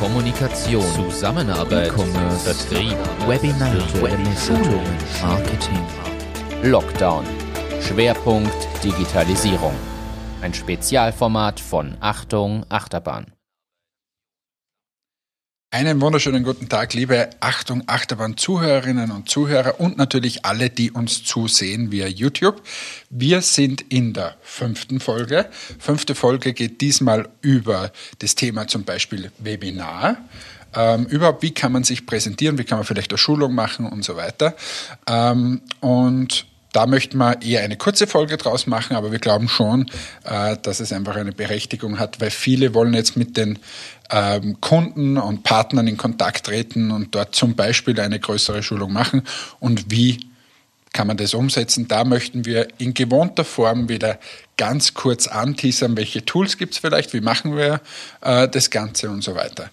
Kommunikation, Zusammenarbeit, E-Commerce, Vertrieb, Webinare, Schulungen, Marketing. Lockdown. Schwerpunkt Digitalisierung. Ein Spezialformat von Achtung Achterbahn. Einen wunderschönen guten Tag, liebe Achtung Achterbahn Zuhörerinnen und Zuhörer und natürlich alle, die uns zusehen via YouTube. Wir sind in der fünften Folge. Fünfte Folge geht diesmal über das Thema zum Beispiel Webinar. Ähm, überhaupt, wie kann man sich präsentieren, wie kann man vielleicht eine Schulung machen und so weiter. Ähm, und da möchten wir eher eine kurze Folge draus machen, aber wir glauben schon, äh, dass es einfach eine Berechtigung hat, weil viele wollen jetzt mit den ähm, Kunden und Partnern in Kontakt treten und dort zum Beispiel eine größere Schulung machen. Und wie kann man das umsetzen? Da möchten wir in gewohnter Form wieder ganz kurz anteasern, welche Tools gibt es vielleicht, wie machen wir äh, das Ganze und so weiter.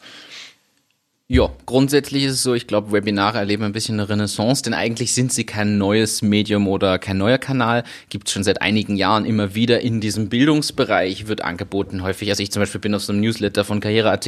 Ja, grundsätzlich ist es so, ich glaube, Webinare erleben ein bisschen eine Renaissance, denn eigentlich sind sie kein neues Medium oder kein neuer Kanal. Gibt es schon seit einigen Jahren immer wieder in diesem Bildungsbereich, wird angeboten häufig. Also ich zum Beispiel bin auf so einem Newsletter von Karriere.at,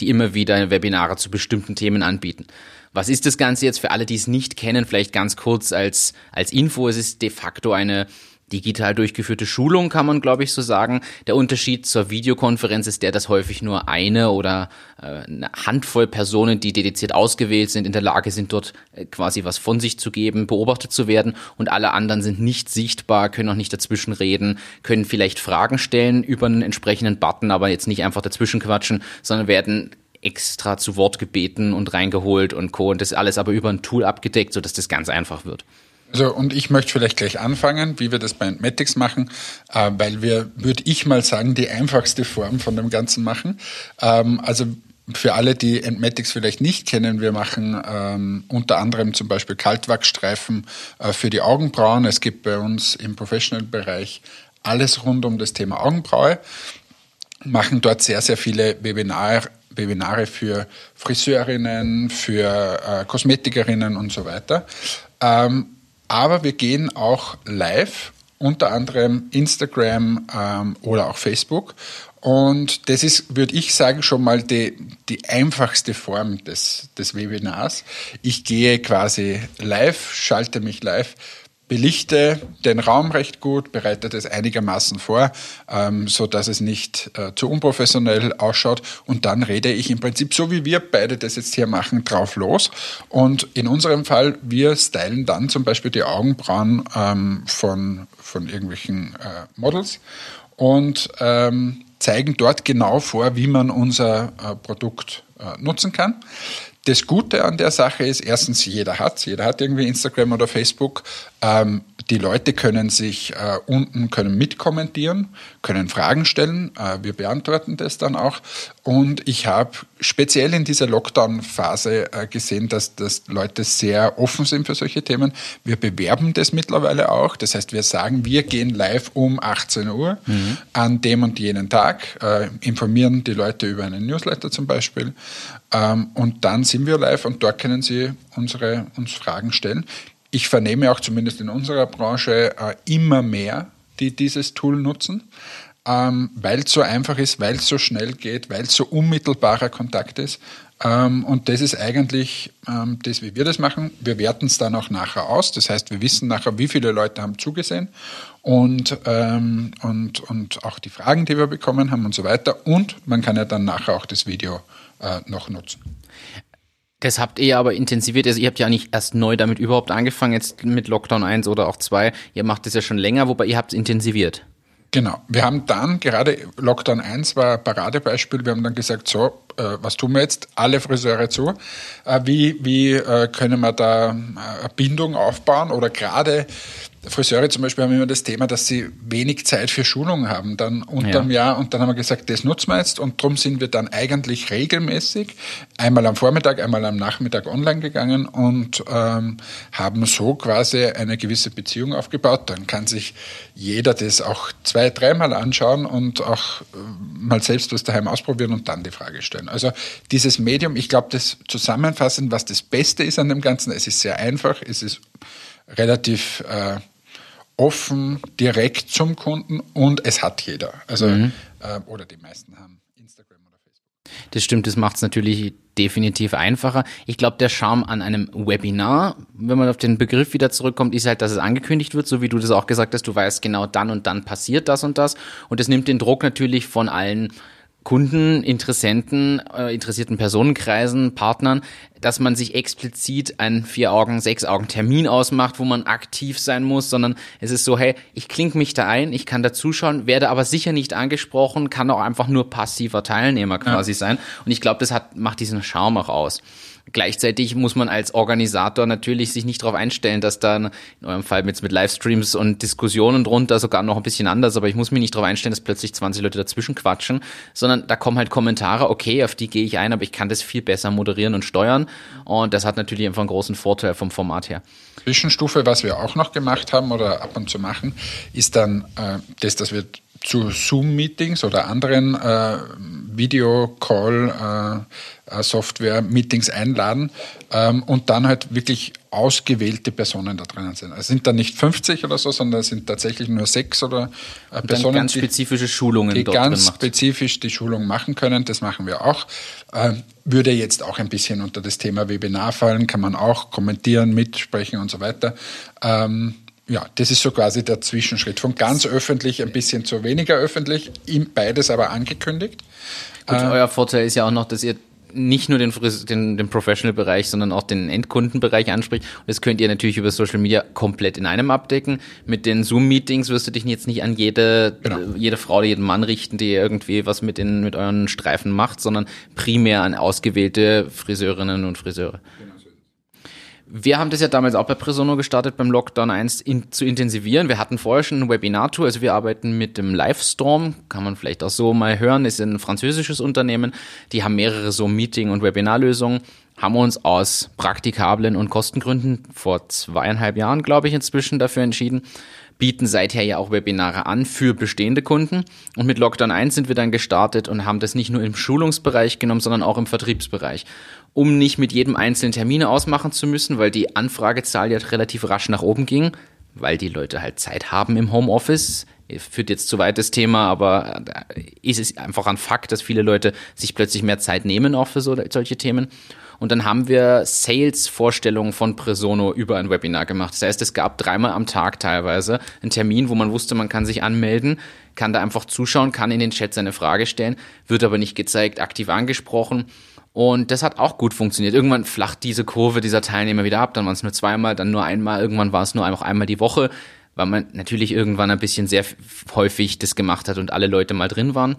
die immer wieder Webinare zu bestimmten Themen anbieten. Was ist das Ganze jetzt für alle, die es nicht kennen? Vielleicht ganz kurz als, als Info. Es ist de facto eine digital durchgeführte Schulung, kann man glaube ich so sagen. Der Unterschied zur Videokonferenz ist der, dass häufig nur eine oder äh, eine Handvoll Personen, die dediziert ausgewählt sind, in der Lage sind, dort äh, quasi was von sich zu geben, beobachtet zu werden und alle anderen sind nicht sichtbar, können auch nicht dazwischen reden, können vielleicht Fragen stellen über einen entsprechenden Button, aber jetzt nicht einfach dazwischen quatschen, sondern werden extra zu Wort gebeten und reingeholt und Co. Und das alles aber über ein Tool abgedeckt, sodass das ganz einfach wird. Also, und ich möchte vielleicht gleich anfangen, wie wir das bei Entmatics machen, äh, weil wir, würde ich mal sagen, die einfachste Form von dem Ganzen machen. Ähm, also, für alle, die Entmatics vielleicht nicht kennen, wir machen ähm, unter anderem zum Beispiel Kaltwachsstreifen äh, für die Augenbrauen. Es gibt bei uns im Professional-Bereich alles rund um das Thema Augenbraue. Machen dort sehr, sehr viele Webinar, Webinare für Friseurinnen, für äh, Kosmetikerinnen und so weiter. Ähm, aber wir gehen auch live, unter anderem Instagram ähm, oder auch Facebook. Und das ist, würde ich sagen, schon mal die, die einfachste Form des, des Webinars. Ich gehe quasi live, schalte mich live, belichte den Raum recht gut, bereite das einigermaßen vor, ähm, so dass es nicht äh, zu unprofessionell ausschaut und dann rede ich im Prinzip so wie wir beide das jetzt hier machen drauf los und in unserem Fall wir stylen dann zum Beispiel die Augenbrauen ähm, von von irgendwelchen äh, Models und ähm, zeigen dort genau vor, wie man unser äh, Produkt äh, nutzen kann. Das Gute an der Sache ist, erstens, jeder hat jeder hat irgendwie Instagram oder Facebook. Ähm, die Leute können sich äh, unten können mitkommentieren, können Fragen stellen. Äh, wir beantworten das dann auch. Und ich habe speziell in dieser Lockdown-Phase äh, gesehen, dass, dass Leute sehr offen sind für solche Themen. Wir bewerben das mittlerweile auch. Das heißt, wir sagen, wir gehen live um 18 Uhr mhm. an dem und jenen Tag, äh, informieren die Leute über einen Newsletter zum Beispiel. Ähm, und dann sind wir live und dort können sie unsere, uns Fragen stellen. Ich vernehme auch zumindest in unserer Branche äh, immer mehr, die dieses Tool nutzen, ähm, weil es so einfach ist, weil es so schnell geht, weil es so unmittelbarer Kontakt ist. Ähm, und das ist eigentlich ähm, das, wie wir das machen. Wir werten es dann auch nachher aus. Das heißt, wir wissen nachher, wie viele Leute haben zugesehen und, und, und auch die Fragen, die wir bekommen haben und so weiter. Und man kann ja dann nachher auch das Video äh, noch nutzen. Das habt ihr aber intensiviert. Also ihr habt ja nicht erst neu damit überhaupt angefangen, jetzt mit Lockdown 1 oder auch 2. Ihr macht das ja schon länger, wobei ihr habt es intensiviert. Genau. Wir haben dann, gerade Lockdown 1 war ein Paradebeispiel, wir haben dann gesagt, so, äh, was tun wir jetzt? Alle Friseure zu. Äh, wie wie äh, können wir da äh, eine Bindung aufbauen? Oder gerade Friseure zum Beispiel haben immer das Thema, dass sie wenig Zeit für Schulungen haben, dann unterm ja. Jahr. Und dann haben wir gesagt, das nutzen wir jetzt. Und darum sind wir dann eigentlich regelmäßig einmal am Vormittag, einmal am Nachmittag online gegangen und ähm, haben so quasi eine gewisse Beziehung aufgebaut. Dann kann sich jeder das auch zwei, dreimal anschauen und auch äh, mal selbst was daheim ausprobieren und dann die Frage stellen. Also dieses Medium, ich glaube, das zusammenfassend, was das Beste ist an dem Ganzen, es ist sehr einfach, es ist relativ äh, offen, direkt zum Kunden und es hat jeder. Also, mhm. äh, oder die meisten haben Instagram oder Facebook. Das stimmt, das macht es natürlich definitiv einfacher. Ich glaube, der Charme an einem Webinar, wenn man auf den Begriff wieder zurückkommt, ist halt, dass es angekündigt wird, so wie du das auch gesagt hast, du weißt genau dann und dann passiert das und das. Und das nimmt den Druck natürlich von allen Kunden, Interessenten, äh, interessierten Personenkreisen, Partnern, dass man sich explizit einen vier Augen, sechs Augen Termin ausmacht, wo man aktiv sein muss, sondern es ist so, hey, ich klinge mich da ein, ich kann da zuschauen, werde aber sicher nicht angesprochen, kann auch einfach nur passiver Teilnehmer quasi ja. sein. Und ich glaube, das hat, macht diesen Charme auch aus. Gleichzeitig muss man als Organisator natürlich sich nicht darauf einstellen, dass dann in eurem Fall jetzt mit Livestreams und Diskussionen drunter sogar noch ein bisschen anders, aber ich muss mich nicht darauf einstellen, dass plötzlich 20 Leute dazwischen quatschen, sondern da kommen halt Kommentare, okay, auf die gehe ich ein, aber ich kann das viel besser moderieren und steuern und das hat natürlich einfach einen großen Vorteil vom Format her. Zwischenstufe, was wir auch noch gemacht haben oder ab und zu machen, ist dann äh, das, dass wir zu Zoom-Meetings oder anderen äh, Video-Call-Software-Meetings äh, einladen ähm, und dann halt wirklich ausgewählte Personen da drinnen sind. Es sind dann nicht 50 oder so, sondern es sind tatsächlich nur sechs oder äh, Personen, ganz spezifische Schulungen die ganz spezifisch die Schulung machen können. Das machen wir auch. Ähm, würde jetzt auch ein bisschen unter das Thema Webinar fallen, kann man auch kommentieren, mitsprechen und so weiter. Ähm, ja, das ist so quasi der Zwischenschritt. Von ganz öffentlich ein bisschen zu weniger öffentlich, beides aber angekündigt. Gut, äh, euer Vorteil ist ja auch noch, dass ihr nicht nur den, den, den Professional-Bereich, sondern auch den Endkundenbereich anspricht. Und das könnt ihr natürlich über Social Media komplett in einem abdecken. Mit den Zoom-Meetings wirst du dich jetzt nicht an jede, genau. jede Frau oder jeden Mann richten, die irgendwie was mit, den, mit euren Streifen macht, sondern primär an ausgewählte Friseurinnen und Friseure. Genau. Wir haben das ja damals auch bei Presono gestartet, beim Lockdown 1 in, zu intensivieren. Wir hatten vorher schon ein Webinar-Tour, also wir arbeiten mit dem Livestorm, kann man vielleicht auch so mal hören, ist ein französisches Unternehmen. Die haben mehrere so Meeting- und Webinarlösungen, haben uns aus praktikablen und Kostengründen vor zweieinhalb Jahren, glaube ich, inzwischen dafür entschieden, bieten seither ja auch Webinare an für bestehende Kunden. Und mit Lockdown 1 sind wir dann gestartet und haben das nicht nur im Schulungsbereich genommen, sondern auch im Vertriebsbereich. Um nicht mit jedem einzelnen Termine ausmachen zu müssen, weil die Anfragezahl ja relativ rasch nach oben ging, weil die Leute halt Zeit haben im Homeoffice. Führt jetzt zu weit das Thema, aber ist es einfach ein Fakt, dass viele Leute sich plötzlich mehr Zeit nehmen auch für so, solche Themen. Und dann haben wir Sales-Vorstellungen von Presono über ein Webinar gemacht. Das heißt, es gab dreimal am Tag teilweise einen Termin, wo man wusste, man kann sich anmelden, kann da einfach zuschauen, kann in den Chat seine Frage stellen, wird aber nicht gezeigt, aktiv angesprochen. Und das hat auch gut funktioniert. Irgendwann flacht diese Kurve dieser Teilnehmer wieder ab. Dann waren es nur zweimal, dann nur einmal. Irgendwann war es nur einfach einmal die Woche, weil man natürlich irgendwann ein bisschen sehr häufig das gemacht hat und alle Leute mal drin waren.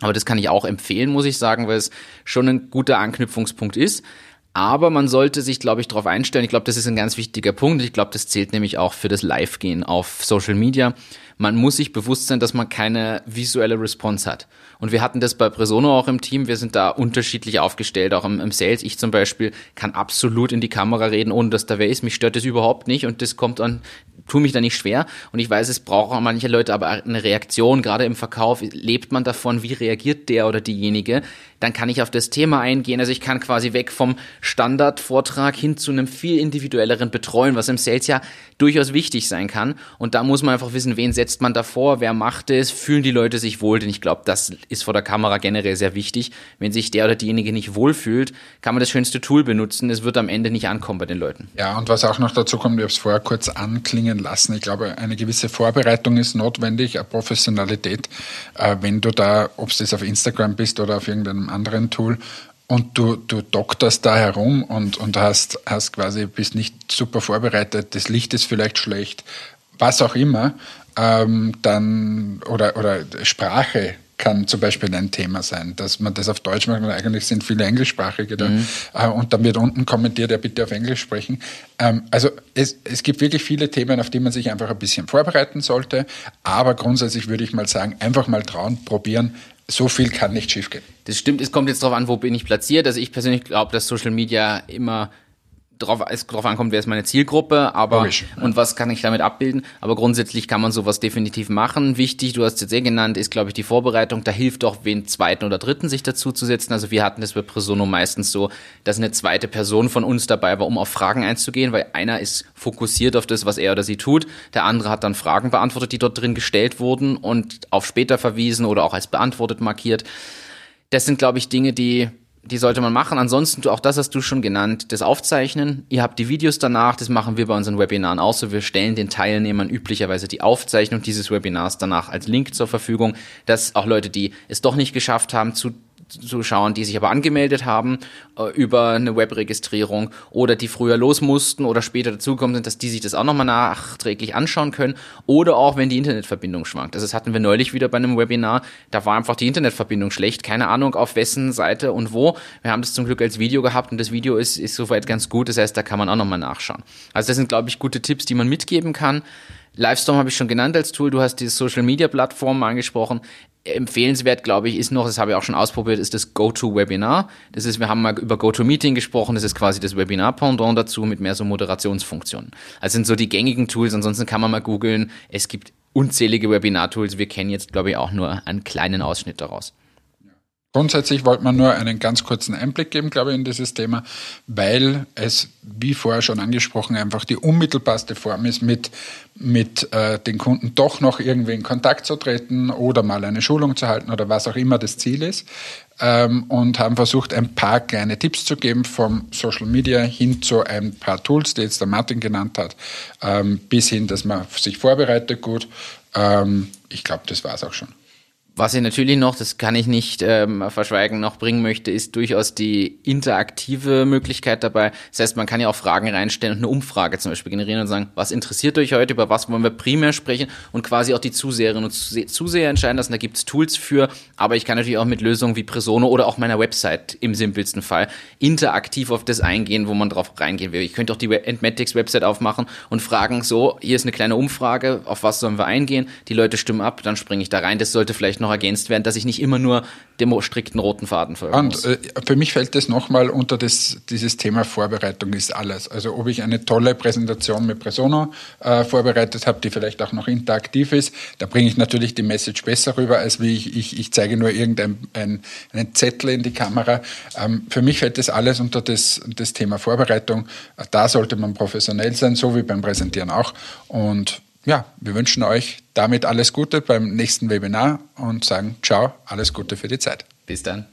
Aber das kann ich auch empfehlen, muss ich sagen, weil es schon ein guter Anknüpfungspunkt ist. Aber man sollte sich, glaube ich, darauf einstellen. Ich glaube, das ist ein ganz wichtiger Punkt. Ich glaube, das zählt nämlich auch für das Live-Gehen auf Social Media. Man muss sich bewusst sein, dass man keine visuelle Response hat. Und wir hatten das bei Presono auch im Team. Wir sind da unterschiedlich aufgestellt, auch im, im Sales. Ich zum Beispiel kann absolut in die Kamera reden, ohne dass da wer ist. Mich stört das überhaupt nicht und das kommt an tue mich da nicht schwer. Und ich weiß, es brauchen manche Leute aber eine Reaktion. Gerade im Verkauf lebt man davon, wie reagiert der oder diejenige. Dann kann ich auf das Thema eingehen. Also ich kann quasi weg vom Standardvortrag hin zu einem viel individuelleren Betreuen, was im Sales ja durchaus wichtig sein kann. Und da muss man einfach wissen, wen setzt man davor, wer macht es, fühlen die Leute sich wohl, denn ich glaube, das ist vor der Kamera generell sehr wichtig. Wenn sich der oder diejenige nicht wohlfühlt, kann man das schönste Tool benutzen. Es wird am Ende nicht ankommen bei den Leuten. Ja, und was auch noch dazu kommt, ich habe es vorher kurz anklingen lassen. Ich glaube, eine gewisse Vorbereitung ist notwendig, eine Professionalität. Äh, wenn du da, ob es das auf Instagram bist oder auf irgendeinem anderen Tool, und du, du dokterst da herum und, und hast, hast quasi, bist nicht super vorbereitet, das Licht ist vielleicht schlecht, was auch immer, ähm, dann, oder, oder Sprache kann zum Beispiel ein Thema sein, dass man das auf Deutsch macht, weil eigentlich sind viele Englischsprachige da. Mhm. Äh, und dann wird unten kommentiert, ja bitte auf Englisch sprechen. Ähm, also es, es gibt wirklich viele Themen, auf die man sich einfach ein bisschen vorbereiten sollte. Aber grundsätzlich würde ich mal sagen, einfach mal trauen, probieren, so viel kann nicht schiefgehen. Das stimmt, es kommt jetzt darauf an, wo bin ich platziert. Also ich persönlich glaube, dass Social Media immer drauf, es drauf ankommt, wer ist meine Zielgruppe, aber Logisch, und was kann ich damit abbilden. Aber grundsätzlich kann man sowas definitiv machen. Wichtig, du hast es jetzt eh genannt, ist, glaube ich, die Vorbereitung. Da hilft auch wen zweiten oder dritten sich dazu zu setzen. Also wir hatten das bei Presono meistens so, dass eine zweite Person von uns dabei war, um auf Fragen einzugehen, weil einer ist fokussiert auf das, was er oder sie tut. Der andere hat dann Fragen beantwortet, die dort drin gestellt wurden und auf später verwiesen oder auch als beantwortet markiert Das sind, glaube ich, Dinge, die die sollte man machen. Ansonsten, auch das hast du schon genannt, das Aufzeichnen. Ihr habt die Videos danach, das machen wir bei unseren Webinaren auch so. Wir stellen den Teilnehmern üblicherweise die Aufzeichnung dieses Webinars danach als Link zur Verfügung, dass auch Leute, die es doch nicht geschafft haben, zu zu schauen, die sich aber angemeldet haben äh, über eine Webregistrierung oder die früher los mussten oder später dazugekommen sind, dass die sich das auch nochmal nachträglich anschauen können oder auch wenn die Internetverbindung schwankt. Also das hatten wir neulich wieder bei einem Webinar, da war einfach die Internetverbindung schlecht, keine Ahnung auf wessen Seite und wo. Wir haben das zum Glück als Video gehabt und das Video ist, ist soweit ganz gut, das heißt, da kann man auch nochmal nachschauen. Also das sind, glaube ich, gute Tipps, die man mitgeben kann. Livestorm habe ich schon genannt als Tool. Du hast die Social Media Plattformen angesprochen empfehlenswert, glaube ich, ist noch, das habe ich auch schon ausprobiert, ist das GoToWebinar. Das ist, wir haben mal über GoToMeeting gesprochen, das ist quasi das Webinar-Pendant dazu mit mehr so Moderationsfunktionen. Also sind so die gängigen Tools, ansonsten kann man mal googeln. Es gibt unzählige Webinar-Tools, wir kennen jetzt, glaube ich, auch nur einen kleinen Ausschnitt daraus. Grundsätzlich wollte man nur einen ganz kurzen Einblick geben, glaube ich, in dieses Thema, weil es, wie vorher schon angesprochen, einfach die unmittelbarste Form ist, mit, mit äh, den Kunden doch noch irgendwie in Kontakt zu treten oder mal eine Schulung zu halten oder was auch immer das Ziel ist. Ähm, und haben versucht, ein paar kleine Tipps zu geben vom Social Media hin zu ein paar Tools, die jetzt der Martin genannt hat, ähm, bis hin, dass man sich vorbereitet gut. Ähm, ich glaube, das war es auch schon. Was ich natürlich noch, das kann ich nicht ähm, verschweigen, noch bringen möchte, ist durchaus die interaktive Möglichkeit dabei. Das heißt, man kann ja auch Fragen reinstellen und eine Umfrage zum Beispiel generieren und sagen, was interessiert euch heute, über was wollen wir primär sprechen und quasi auch die Zuseherinnen und Zuseher entscheiden lassen. Da gibt es Tools für, aber ich kann natürlich auch mit Lösungen wie Presono oder auch meiner Website im simpelsten Fall interaktiv auf das eingehen, wo man drauf reingehen will. Ich könnte auch die Entmatics Website aufmachen und fragen, so, hier ist eine kleine Umfrage, auf was sollen wir eingehen? Die Leute stimmen ab, dann springe ich da rein. Das sollte vielleicht noch noch ergänzt werden, dass ich nicht immer nur dem strikten roten Faden folge. Und äh, für mich fällt das nochmal unter das, dieses Thema Vorbereitung ist alles. Also ob ich eine tolle Präsentation mit Presono äh, vorbereitet habe, die vielleicht auch noch interaktiv ist, da bringe ich natürlich die Message besser rüber, als wie ich, ich, ich zeige nur irgendeinen ein, einen Zettel in die Kamera. Ähm, für mich fällt das alles unter das, das Thema Vorbereitung. Da sollte man professionell sein, so wie beim Präsentieren auch. Und ja, wir wünschen euch damit alles Gute beim nächsten Webinar und sagen ciao, alles Gute für die Zeit. Bis dann.